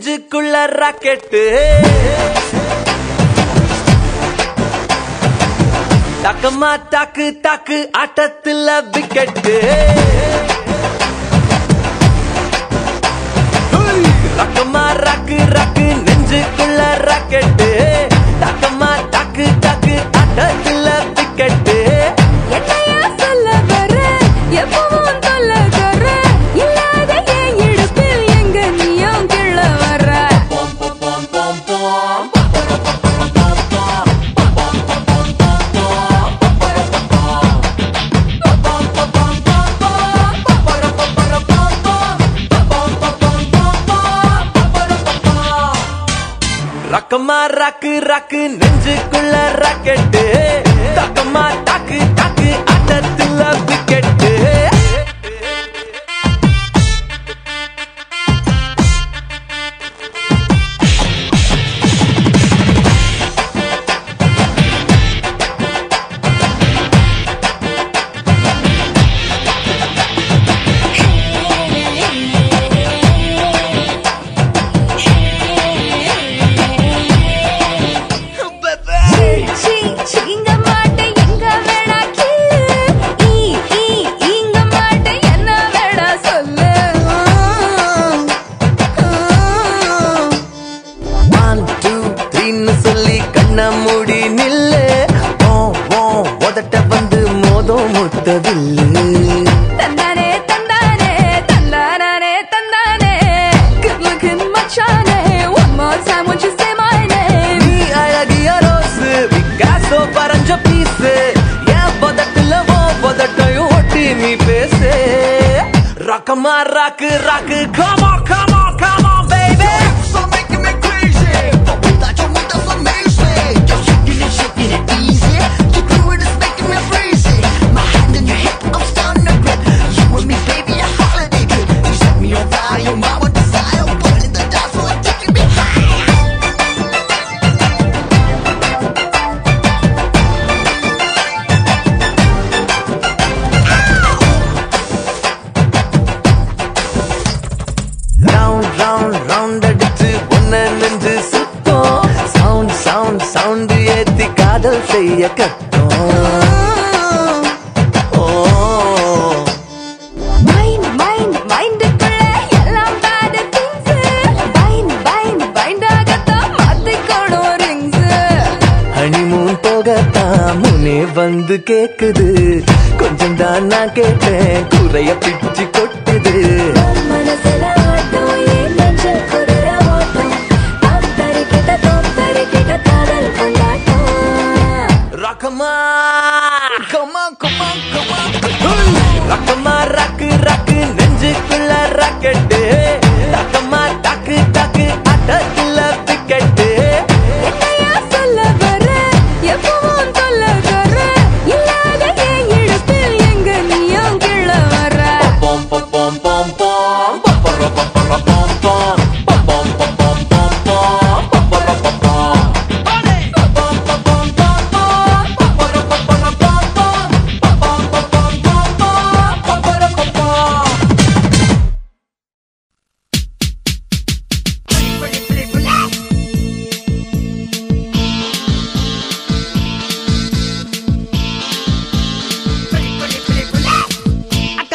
நெஞ்சுக்குள்ள ராக்கெட்டு. டக்கமா டாக்கு டாக்கு ஆட்டத்துல விக்கெட்டு. ரக்கமா ராக்கு ராக்கு நெஞ்சுக்குள்ள ராக்கெட்டு. டக்கமா டாக்கு டாக்கு ஆட்டத்துல பக்கமா ராக்கு ராக்கு நெஞ்சுக்குள்ள ராக்கெட்டு. பக்கமா தாக்கு தாக்கு ஆட்டத்துல விக்கெட் gerak கேக்குது.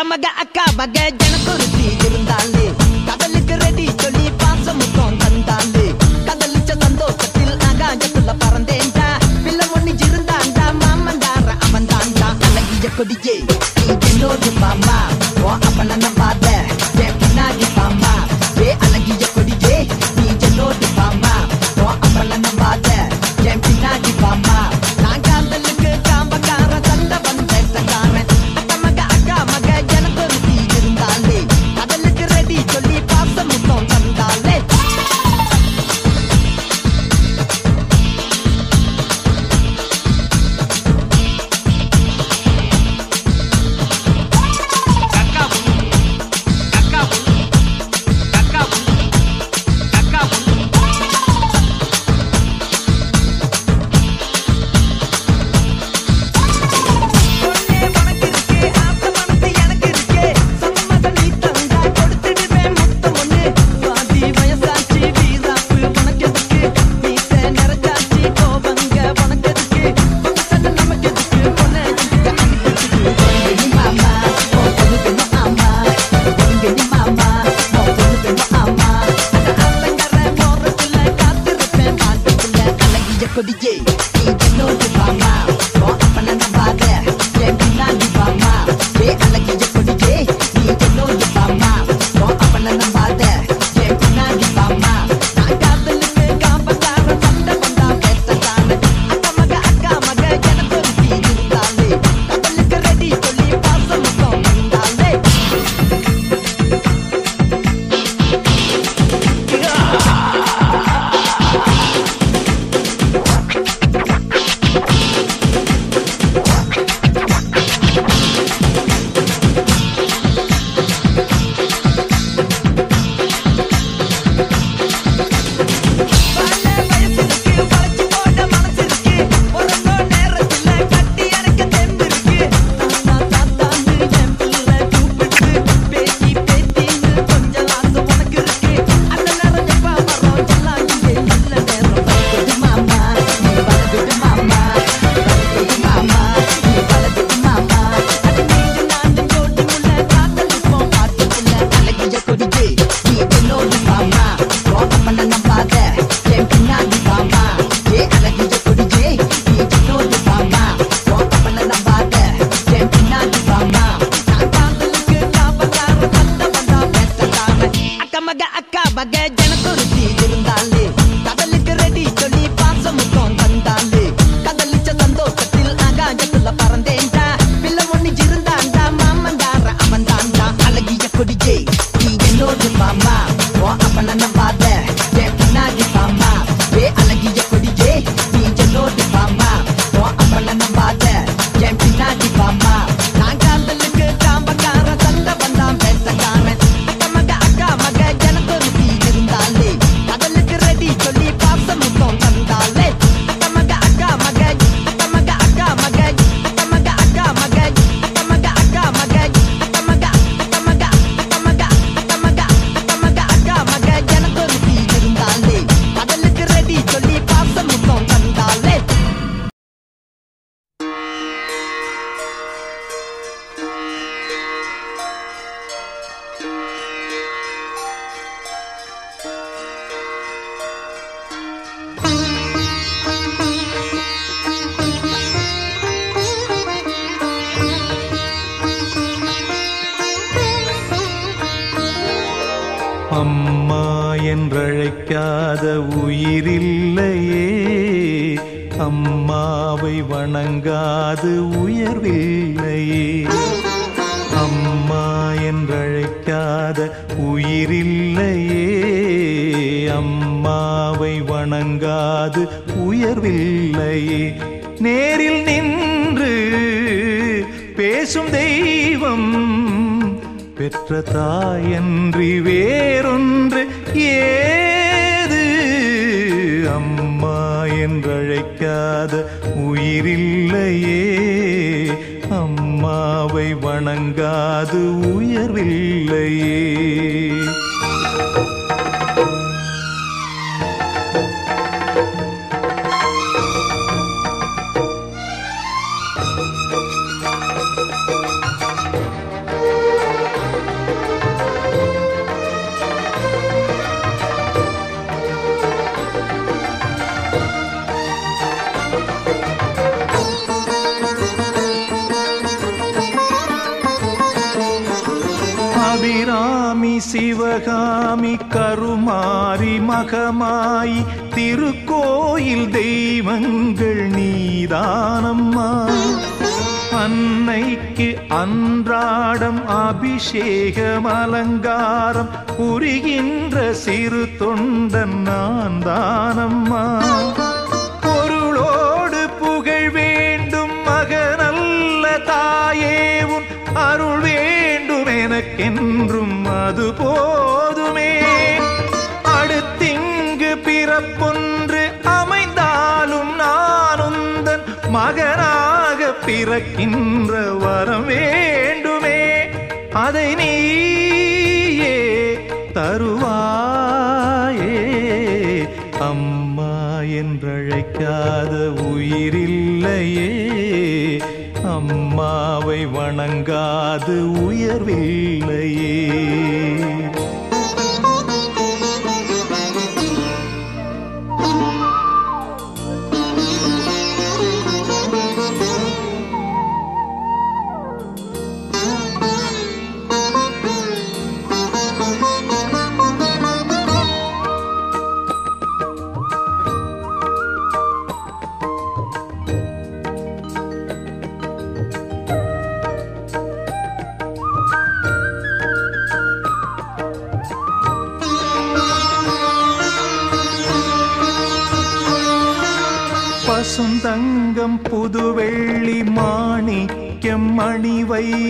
மக அக்கா மக எனக்கு ஒரு தீ இருந்தாலே கடலுக்கு ரெடி சொல்லி பாசமுகம் தந்தாலே கடலிச்ச சந்தோஷத்தில் ஆகாயத்துல பறந்தேன்டா. பிள்ளை ஒன்னிச்சு இருந்தாண்டா மாமன் தார அவன் தாண்டா அழகிய கொடியே என்னோடு மாமா ஓ அப்பன நம்பாத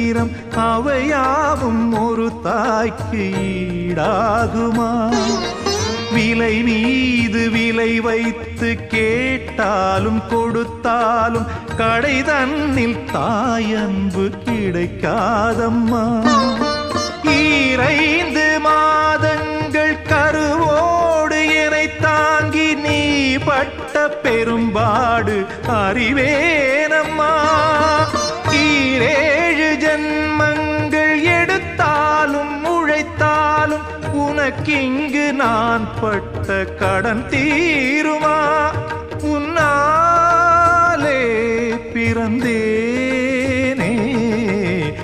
வைரம் அவையாவும் ஒரு தாய்க்கு ஈடாகுமா? விலை மீது விலை வைத்து கேட்டாலும் கொடுத்தாலும் கடை தன்னில் தாயன்பு கிடைக்காதம்மா. ஈரைந்து மாதங்கள் கருவோடு என்னை தாங்கி நீ பட்ட பெரும்பாடு அறிவேனம்மா. ஈரே உனக்கிங்கு நான் பட்ட கடன் தீருமா? உன்னாலே பிறந்தேனே.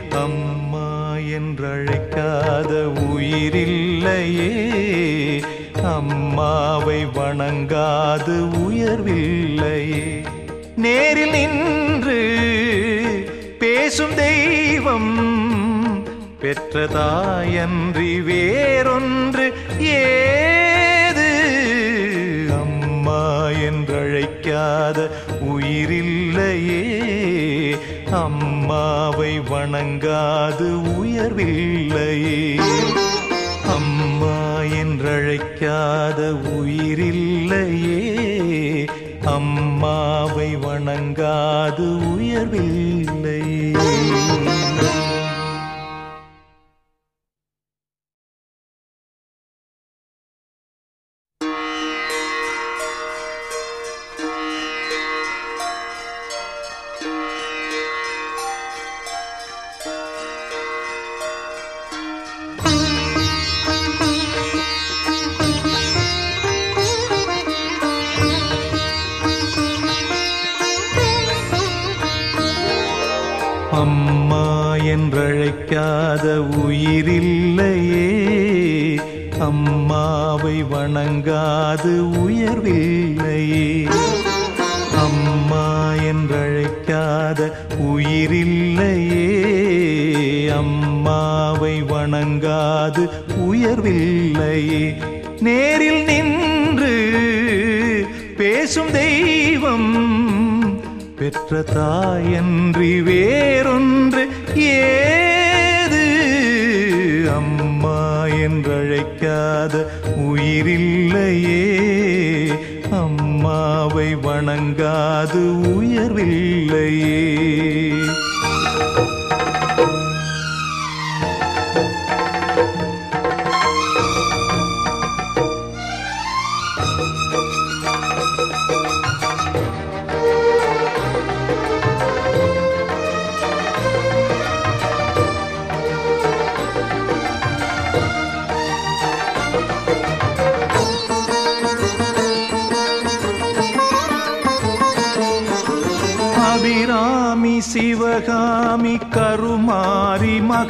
அம்மா என்றழைக்காத உயிரில்லையே. அம்மாவை வணங்காது உயர்வில்லையே. நேரில் நின்று பேசும் தெய்வம் பெற்றதாயன்றி வேறொன்று ஏது? அம்மா என்றழைக்காத உயிரில்லையே. அம்மாவை வணங்காது உயர்வில்லையே. அம்மா என்றழைக்காத உயிரில்லையே. அம்மாவை வணங்காது உயர்வில்லை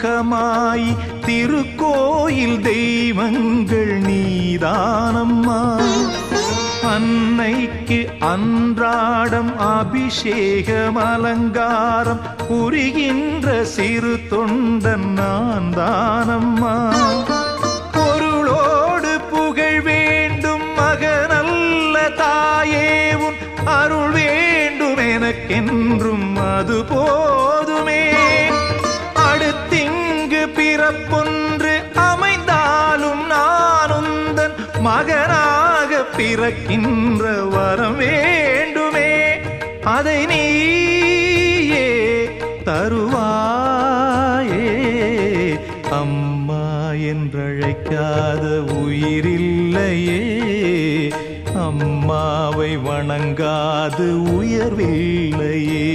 மகமாயி திருக்கோயில் தெய்வங்கள் நீதானம்மா. அன்னைக்கு அன்றாடம் அபிஷேகம் அலங்காரம் புரிகின்ற சிறு தொண்டன் நான் தானம்மா பொருளோடு புகழ் வேண்டும் மகனல்ல தாயே உன் அருள் வேண்டும் எனக்கென்றும் அது போதுமே. மகனாக பிறக்கின்ற வரம் வேண்டுமே. அதை நீயே தருவாயே. அம்மா என்றழைக்காத உயிரில்லையே. அம்மாவை வணங்காது உயர்வில்லையே.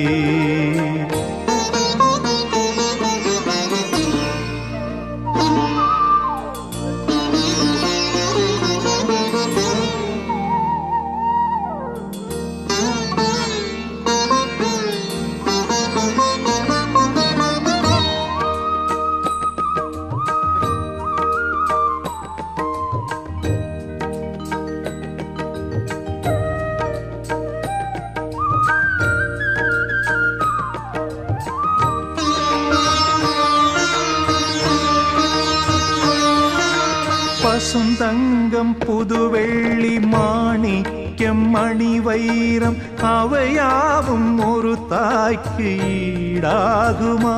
மணி வைரம் அவையாவும் ஒரு தாய்க்கு ஈடாகுமா?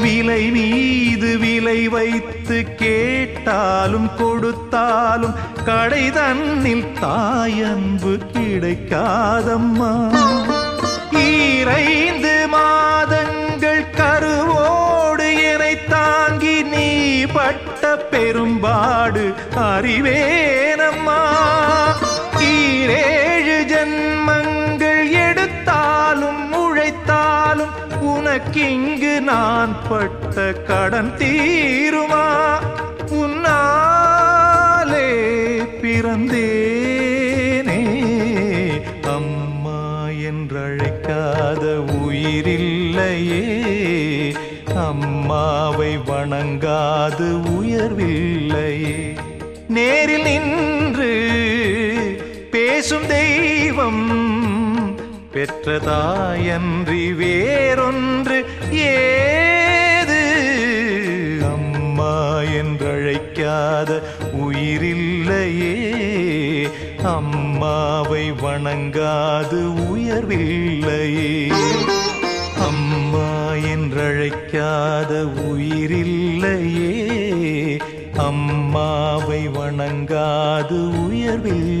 விலை மீது விலை வைத்து கேட்டாலும் கொடுத்தாலும் கடை தன்னில் தாயன்பு கிடைக்காதம்மா. ஈரைந்து மாதங்கள் கருவோடு என்னை தாங்கி நீ பட்ட பெரும்பாடு அறிவேனம்மா. ஈரேழு ஜன்மங்கள் எடுத்தாலும் உழைத்தாலும் உனக்கிங்கு நான் பட்ட கடன் தீருமா? உன்னாலே பிறந்தேனே. அம்மா என்றழைக்காத உயிரில்லையே. அம்மாவை வணங்காது உயர்வில்லையே. நேரில் நின்று பேசும் தெய்வம் பெற்றதாயன்றி வேறொன்று ஏது? அம்மா என்றழைக்காத உயிரில்லையே. அம்மாவை வணங்காது உயர்வில்லையே. அம்மா என்றழைக்காத உயிரில்லையே. அம்மாவை வணங்காது உயர்வில்லை.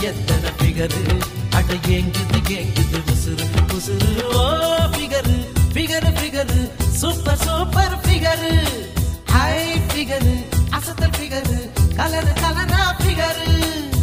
எத்தனை பிகரு? அட ஏங்குது ஏங்குது உசுறு உசுறு. ஓ figure figure figure. Super super figure. Hi figure. அசத்தல் figure. Colour கலரா பிகரு.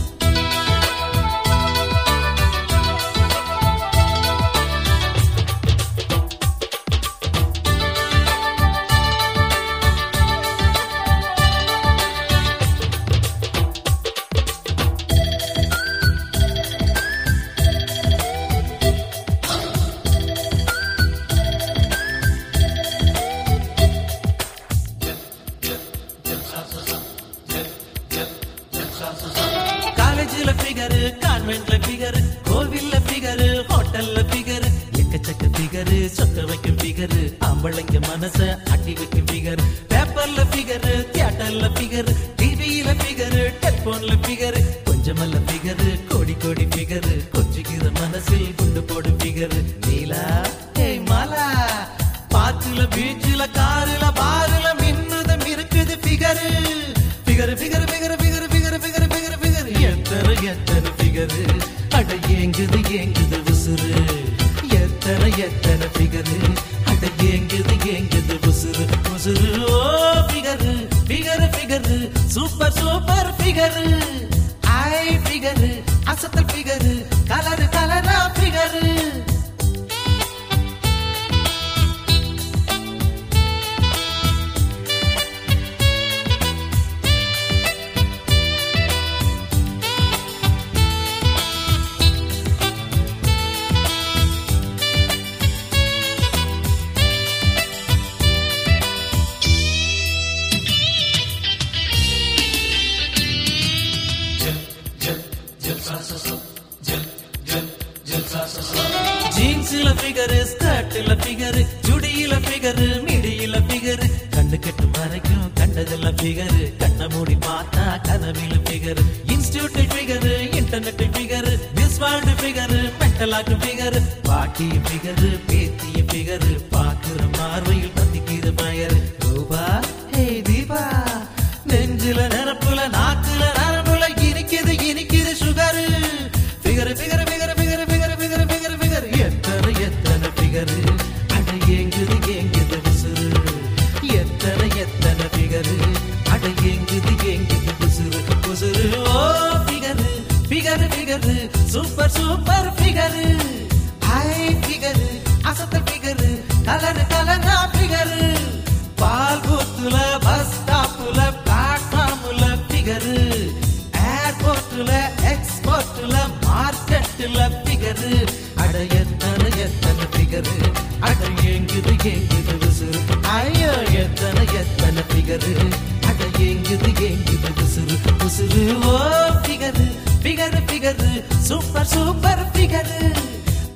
சூப்பர் சூப்பர்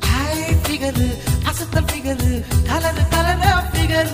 ஹை ஐ அசத்தல் ஃபிகர் கலர் கலரா ஃபிகர்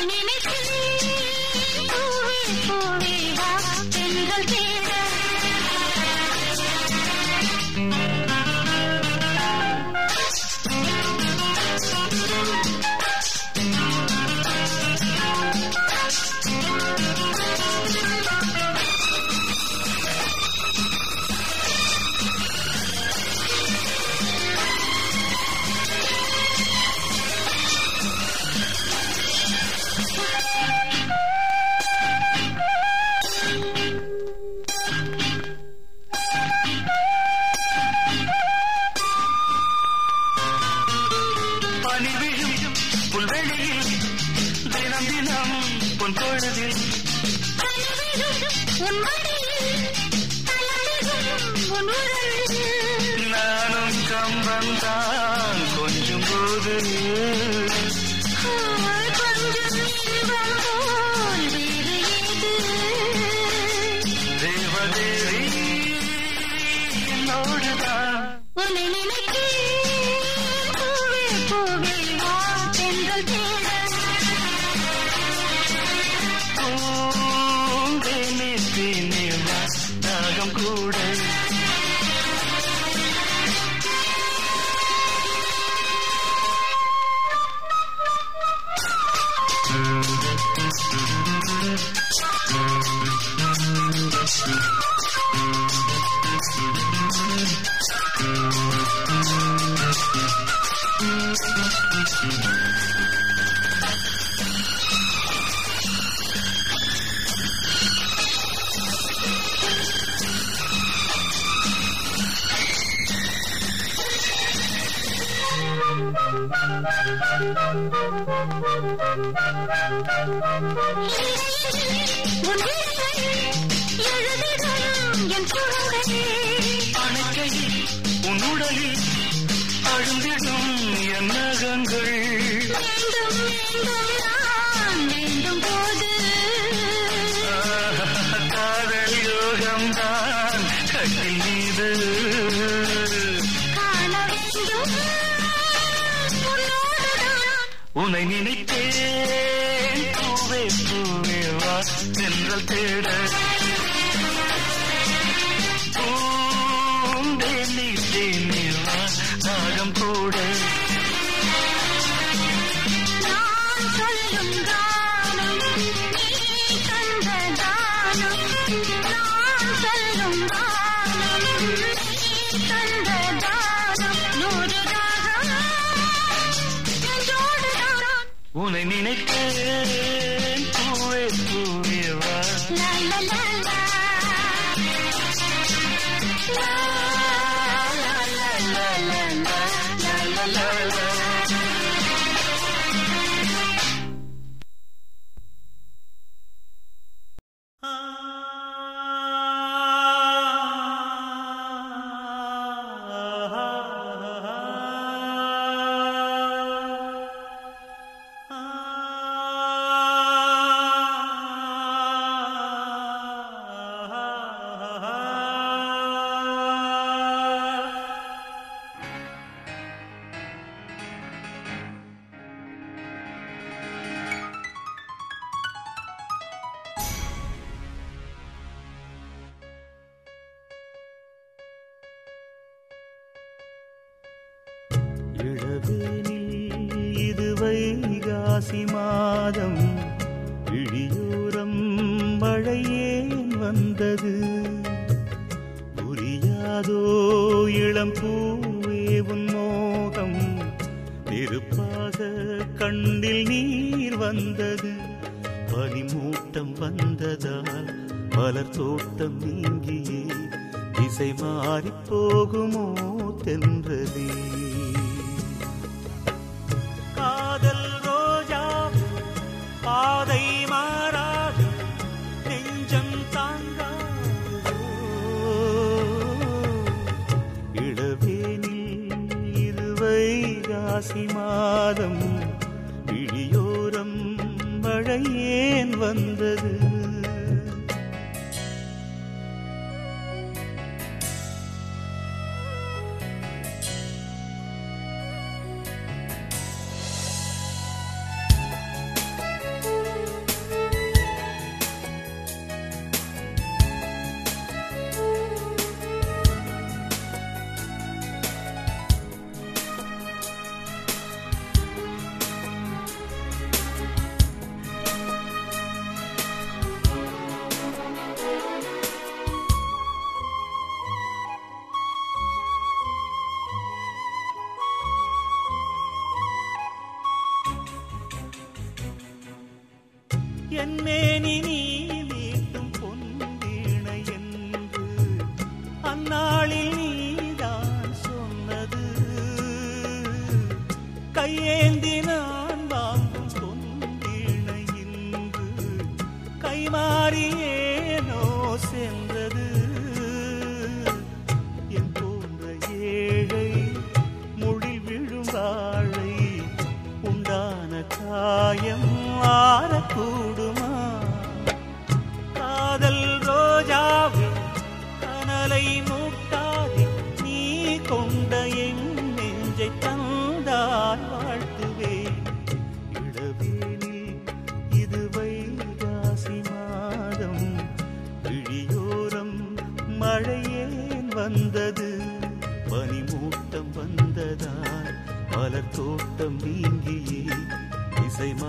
நினைத்து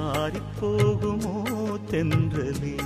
ஆறிப்போகுமோ தென்றலே.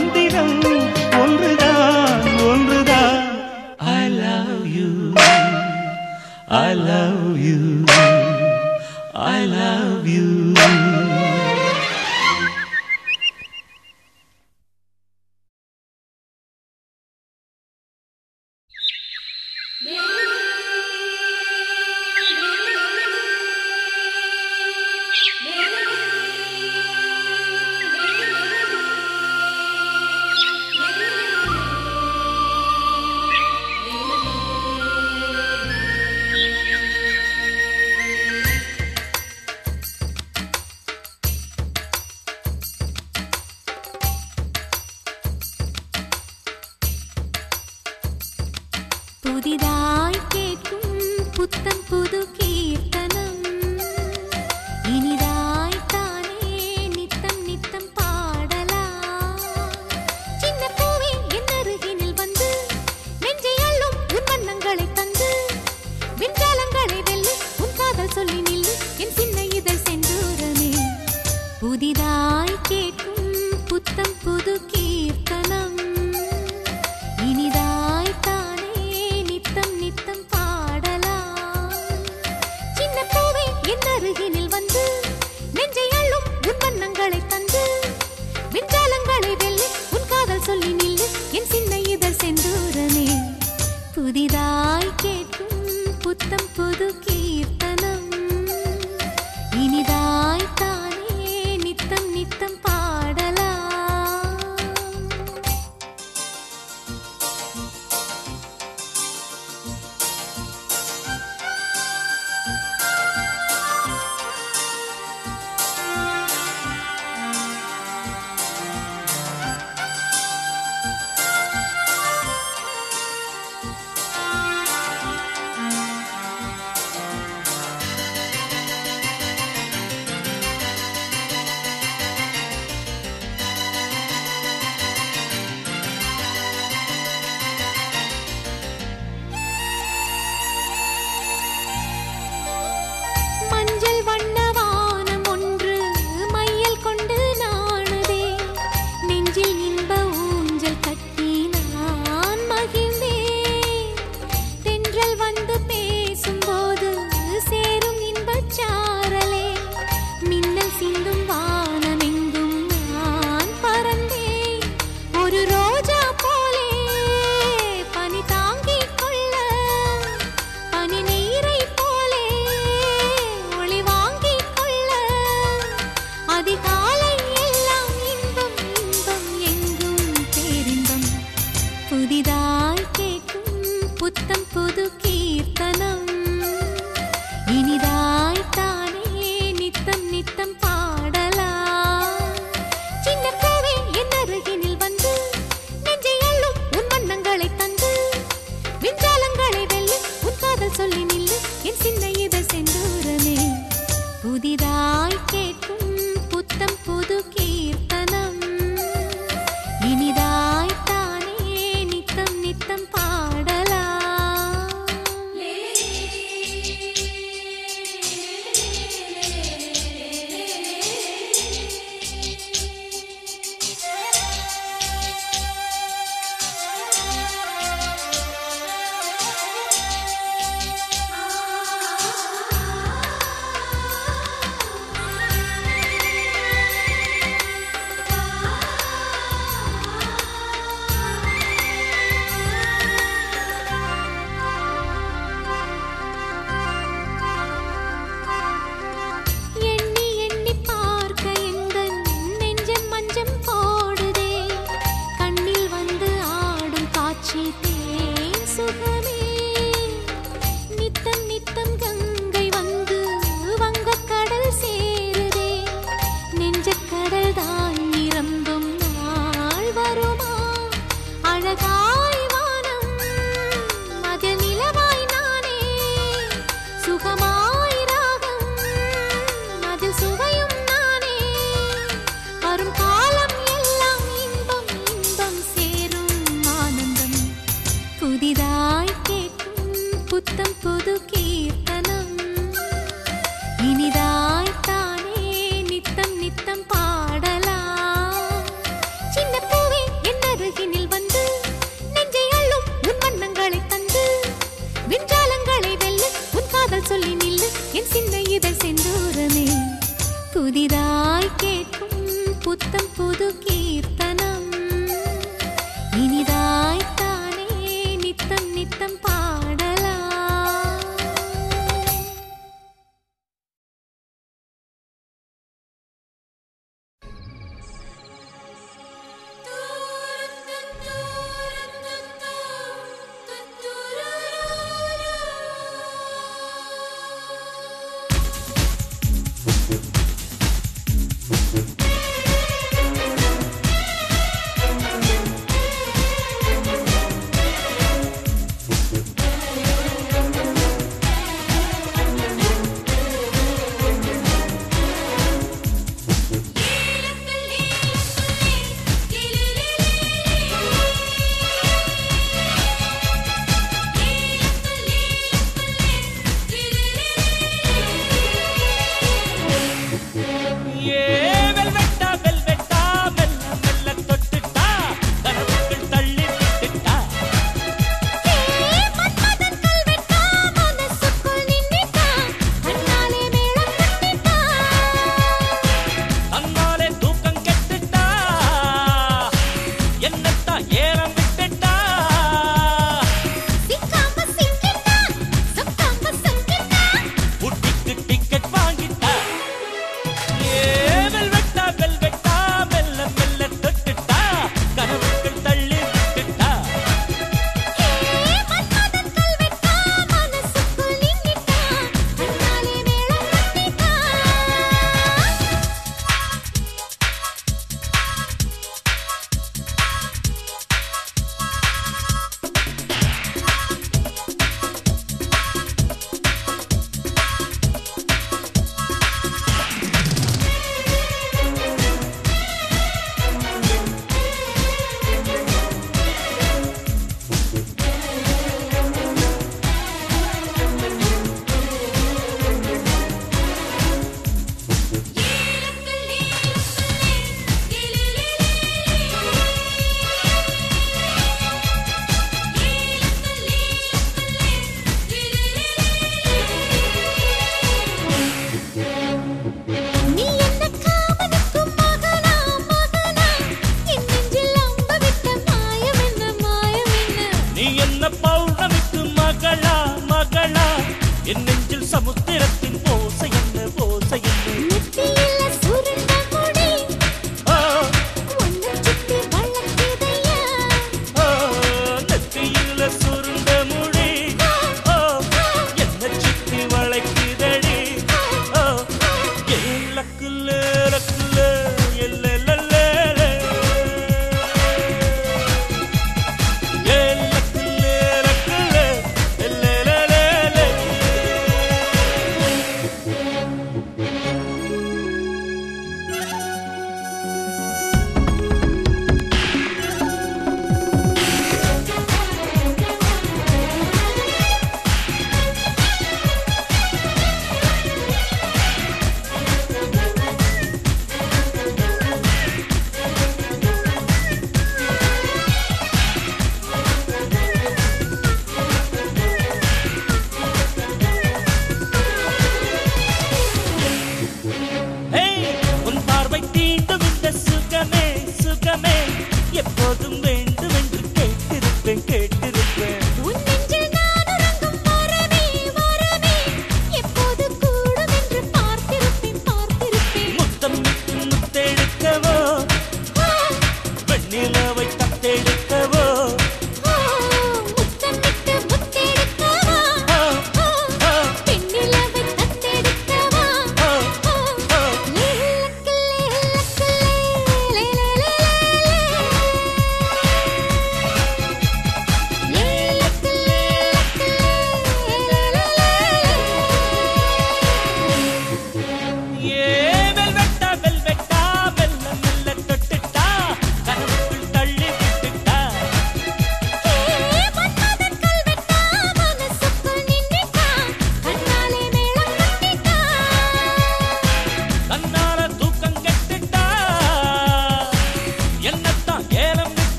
மந்திரம்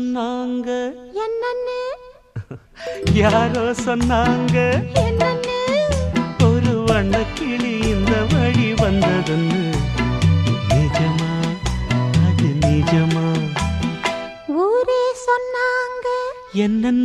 சொன்னாங்க. என்னன்னு? யாரோ சொன்னாங்க. என்னன்னு? ஒரு வண்ண கிளி இந்த வழி வந்ததுன்னு. நிஜமா? அது நிஜமா? ஊரே சொன்னாங்க. என்னன்னு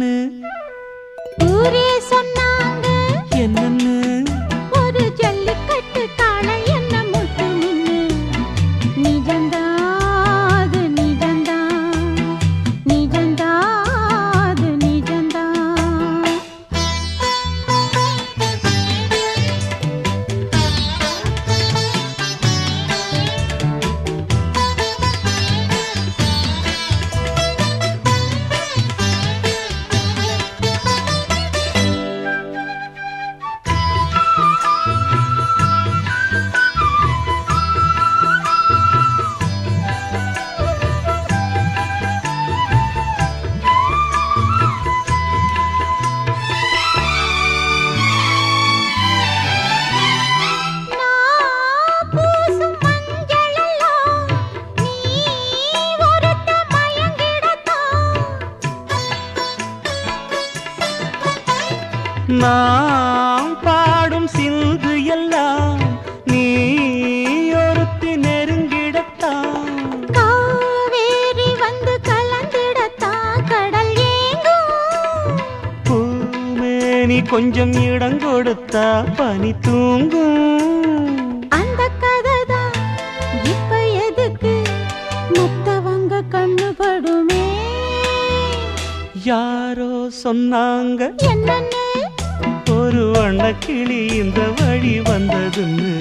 வண்ணக்கிளி இந்த வழி வந்ததுன்னு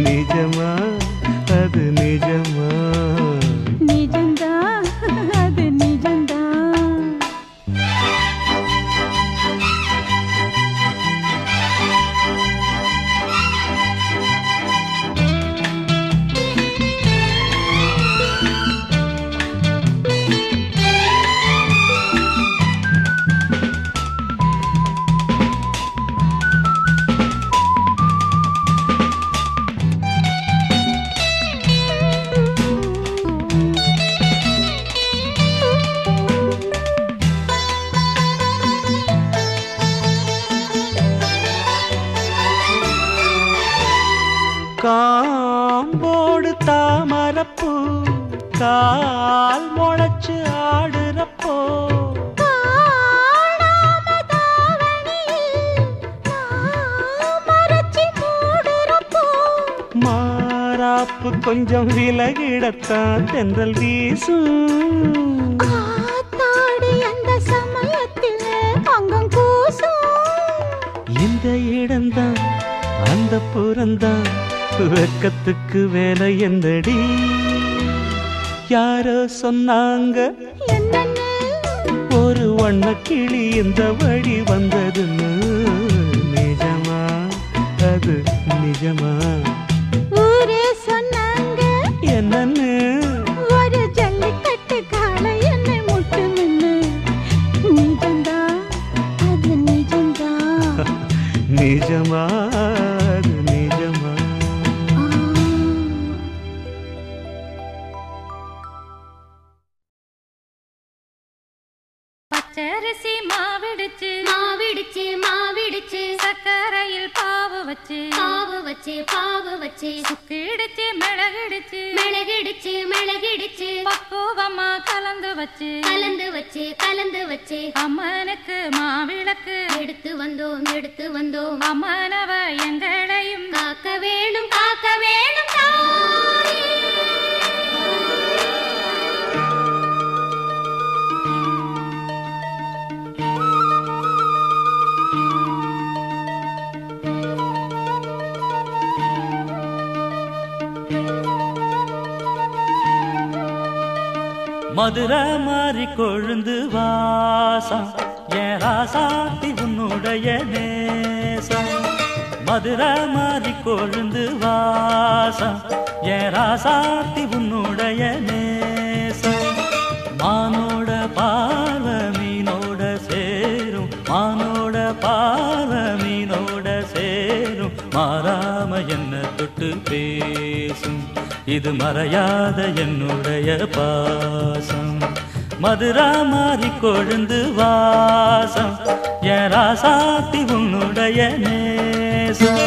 நிஜமா நேசம்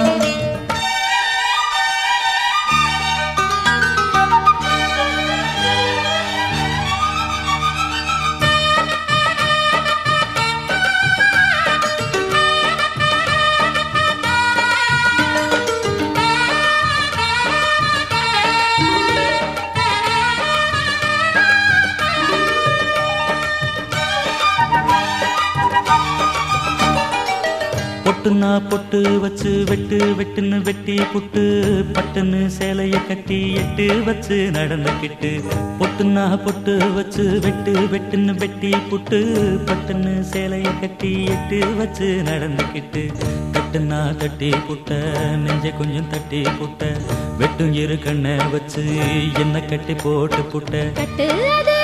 பொட்டுன்னா பொட்டு வச்சு வெட்டு வெட்டுன்னு வெட்டி புட்டு பட்டுன்னு சேலைய கட்டி எட்டு வச்சு நடந்துக்கிட்டு பொட்டுன்னா பொட்டு வச்சு வெட்டு வெட்டுன்னு வெட்டி புட்டு பட்டுன்னு சேலைய கட்டி எட்டு வச்சு நடந்துக்கிட்டு கட்டுனா தட்டி புட்ட நெஞ்ச கொஞ்சம் தட்டி புட்ட. வெட்டும் இரு கண்ணை வச்சு என்ன கட்டி போட்டு புட்ட.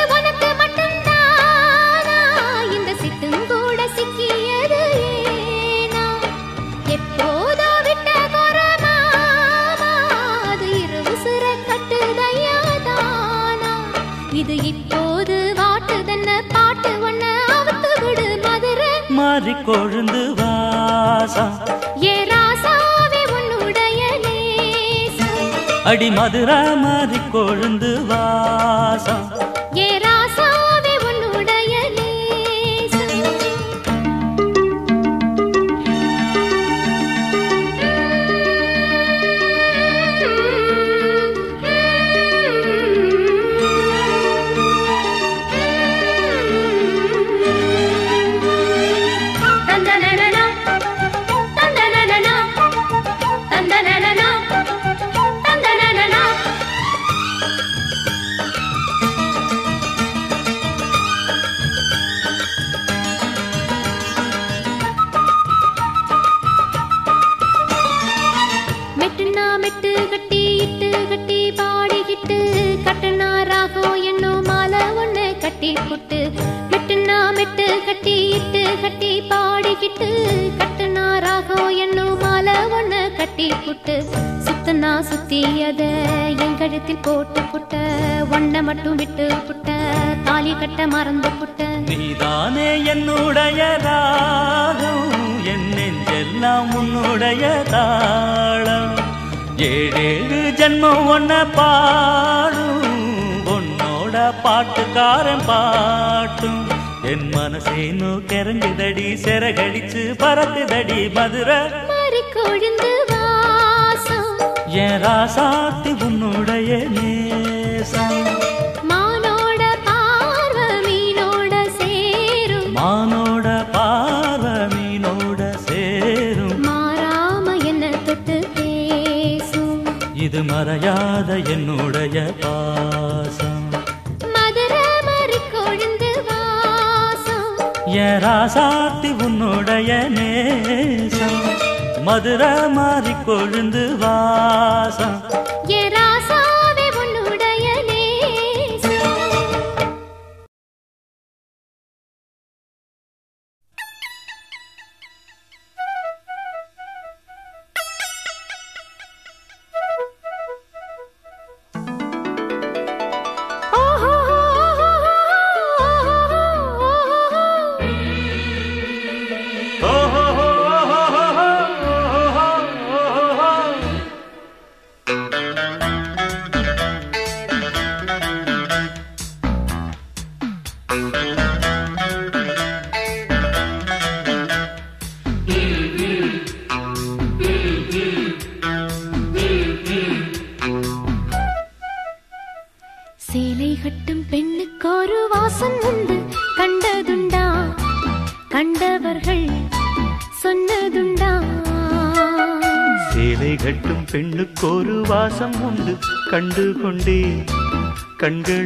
கொழுந்து வாசம் அடி மதுரா மாறி கொழுந்து வாசம் நான் சுத்தியத என் கழுத்தில் போட்டு புட்ட ஒன்ன மட்டும் விட்டு புட்ட தாலி கட்ட மறந்து புட்ட. நீதானே என்னுடைய ராகம் என் நெஞ்செல்லாம் உன்னுடைய தாளம். ஏழேழு ஜென்மம் ஒன்ன பாடும் உன்னோட பாட்டுக்காரன் பாட்டும். என் மனசேனு கிறங்குதடி செரகடிச்சு பறக்குதடி மதுரை என் ராசாத்தி உன்னுடைய நேசம். மானோட பார்வ மீனோட சேரும். மானோட பார்வ மீனோட சேரும். மாறாம என்ன தொட்டு பேசும். இது மறையாத என்னுடைய பாசம். மதுரை மாறி கொழுந்து வாசம். என் ராசாத்தி உன்னுடைய நேசம். மதுரை மாறி கொழுந்து வாசம். கண்களுக்குள்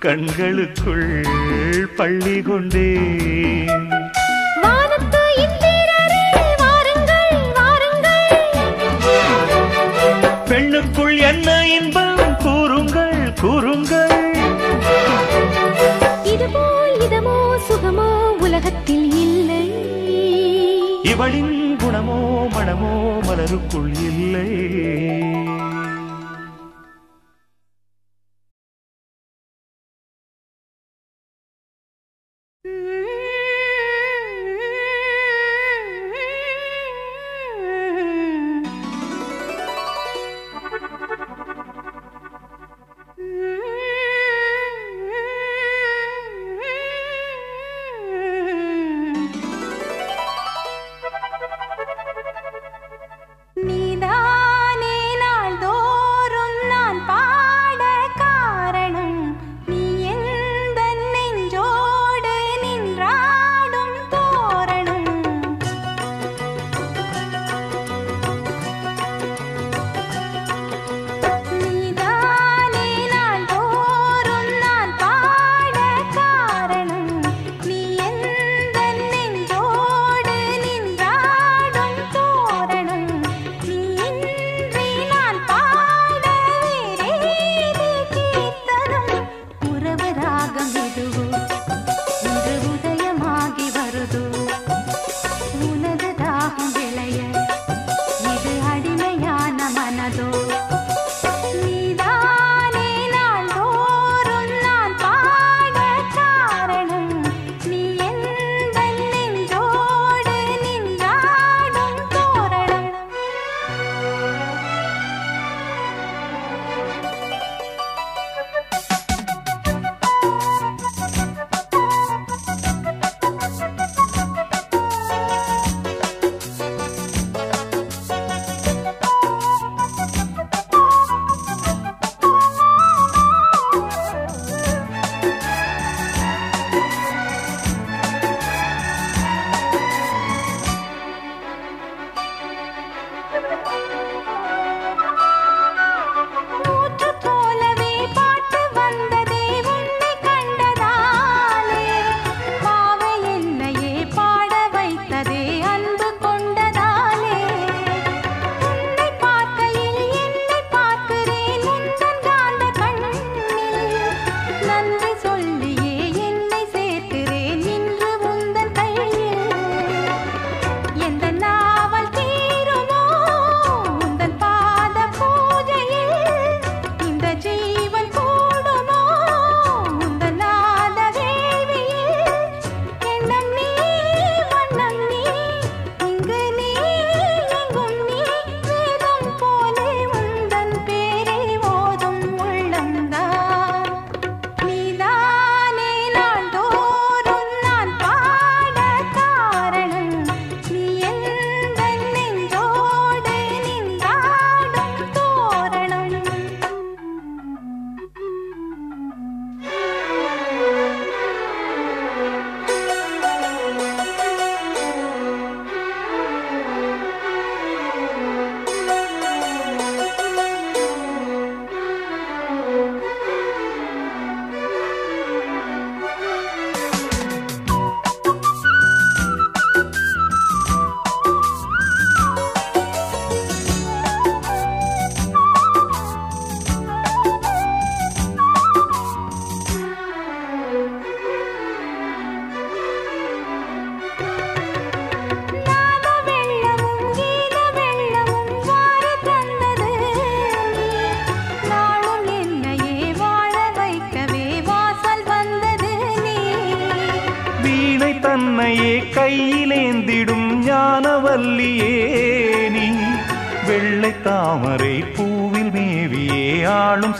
கண்களுக்குள் பள்ளி கொண்டேன். பெண்ணுக்குள் என்ன இன்பம்? கூறுங்கள் கூறுங்கள். இதுபோ இதமோ சுகமோ உலகத்தில் இல்லை. இவளின் குணமோ மனமோ மலருக்குள் இல்லை.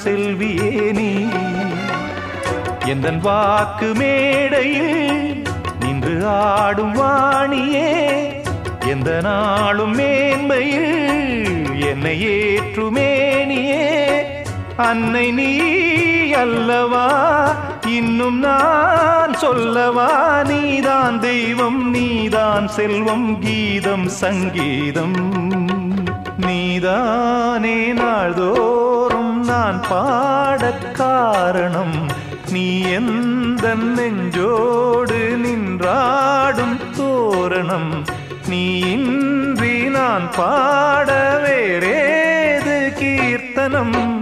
செல்வியே நீ எந்த வாக்கு மேடையில் நின்று ஆடும் வாணியே எந்த நாளும் மேன்மையில் என்னை ஏற்றுமேனியே. அன்னை நீ அல்லவா இன்னும் நான் சொல்லவா நீதான் தெய்வம் நீதான் செல்வம் கீதம் சங்கீதம். நீதானே நாள்தோ நான் பாடக் காரணம் நீ எந்த நெஞ்சோடு நின்றாடும் தோரணம். நீ இன்றி நான் பாட வேறேது கீர்த்தனம்.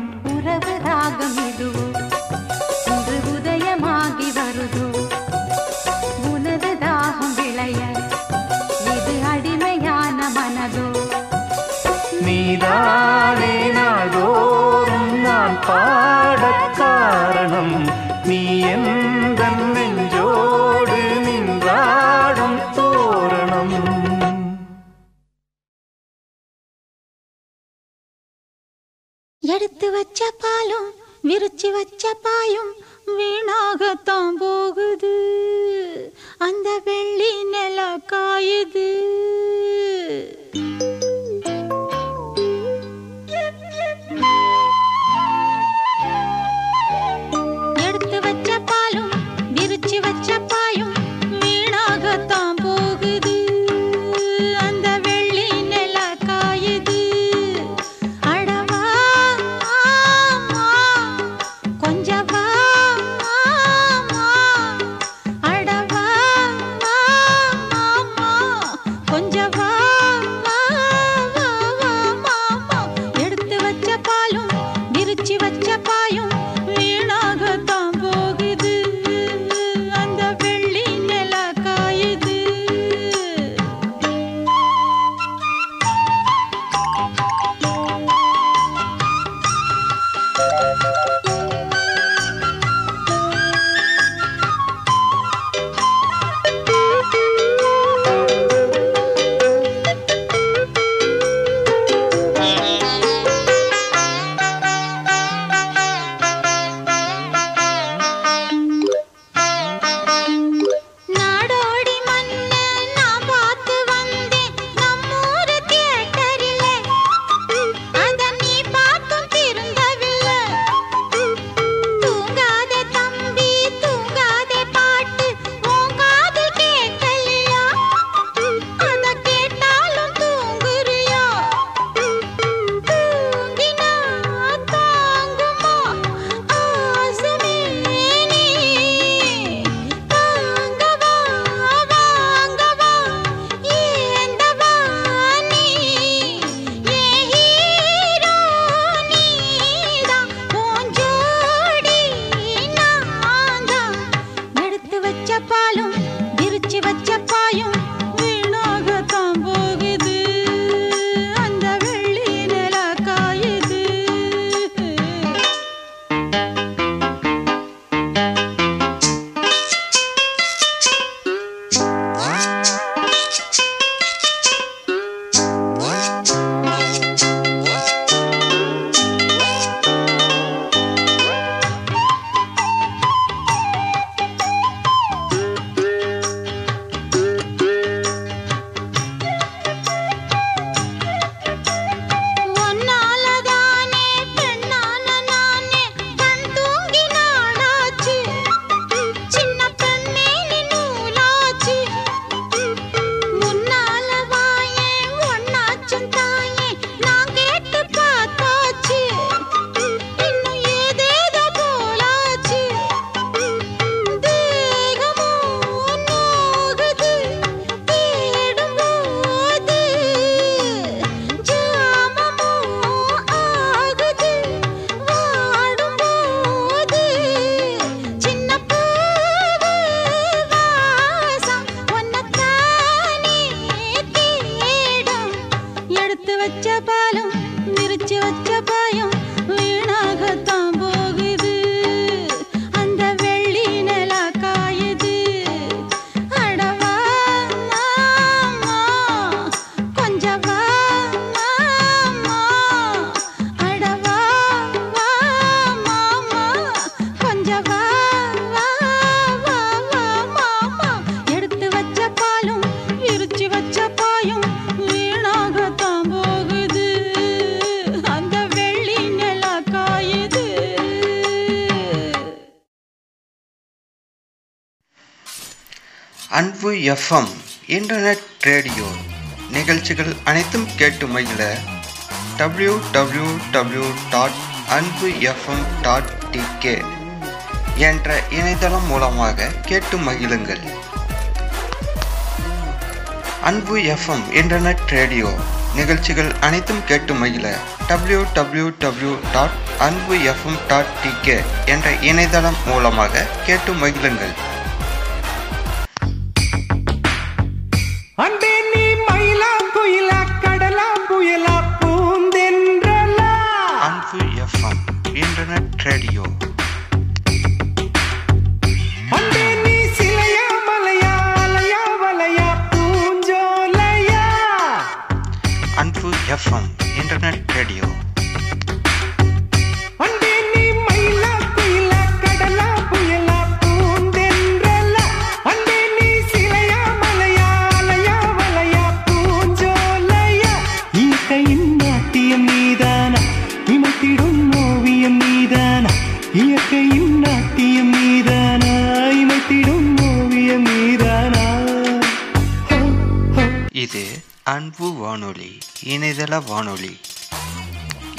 எஃப்எம் இன்டர்நெட் ரேடியோ நிகழ்ச்சிகள் அனைத்தும் கேட்டு மகிழ W W W dot Anbu FM dot DK என்ற இணையதளம் மூலமாக கேட்டு மகிழுங்கள். அன்பு எஃப்எம் இன்டர்நெட் ரேடியோ நிகழ்ச்சிகள் அனைத்தும் கேட்டு மகிழ W W W dot Anbu FM dot DK என்ற இணையதளம் மூலமாக கேட்டு மகிழுங்கள்.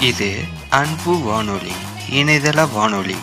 இது அன்பு வானொலி இணையதள வானொலி.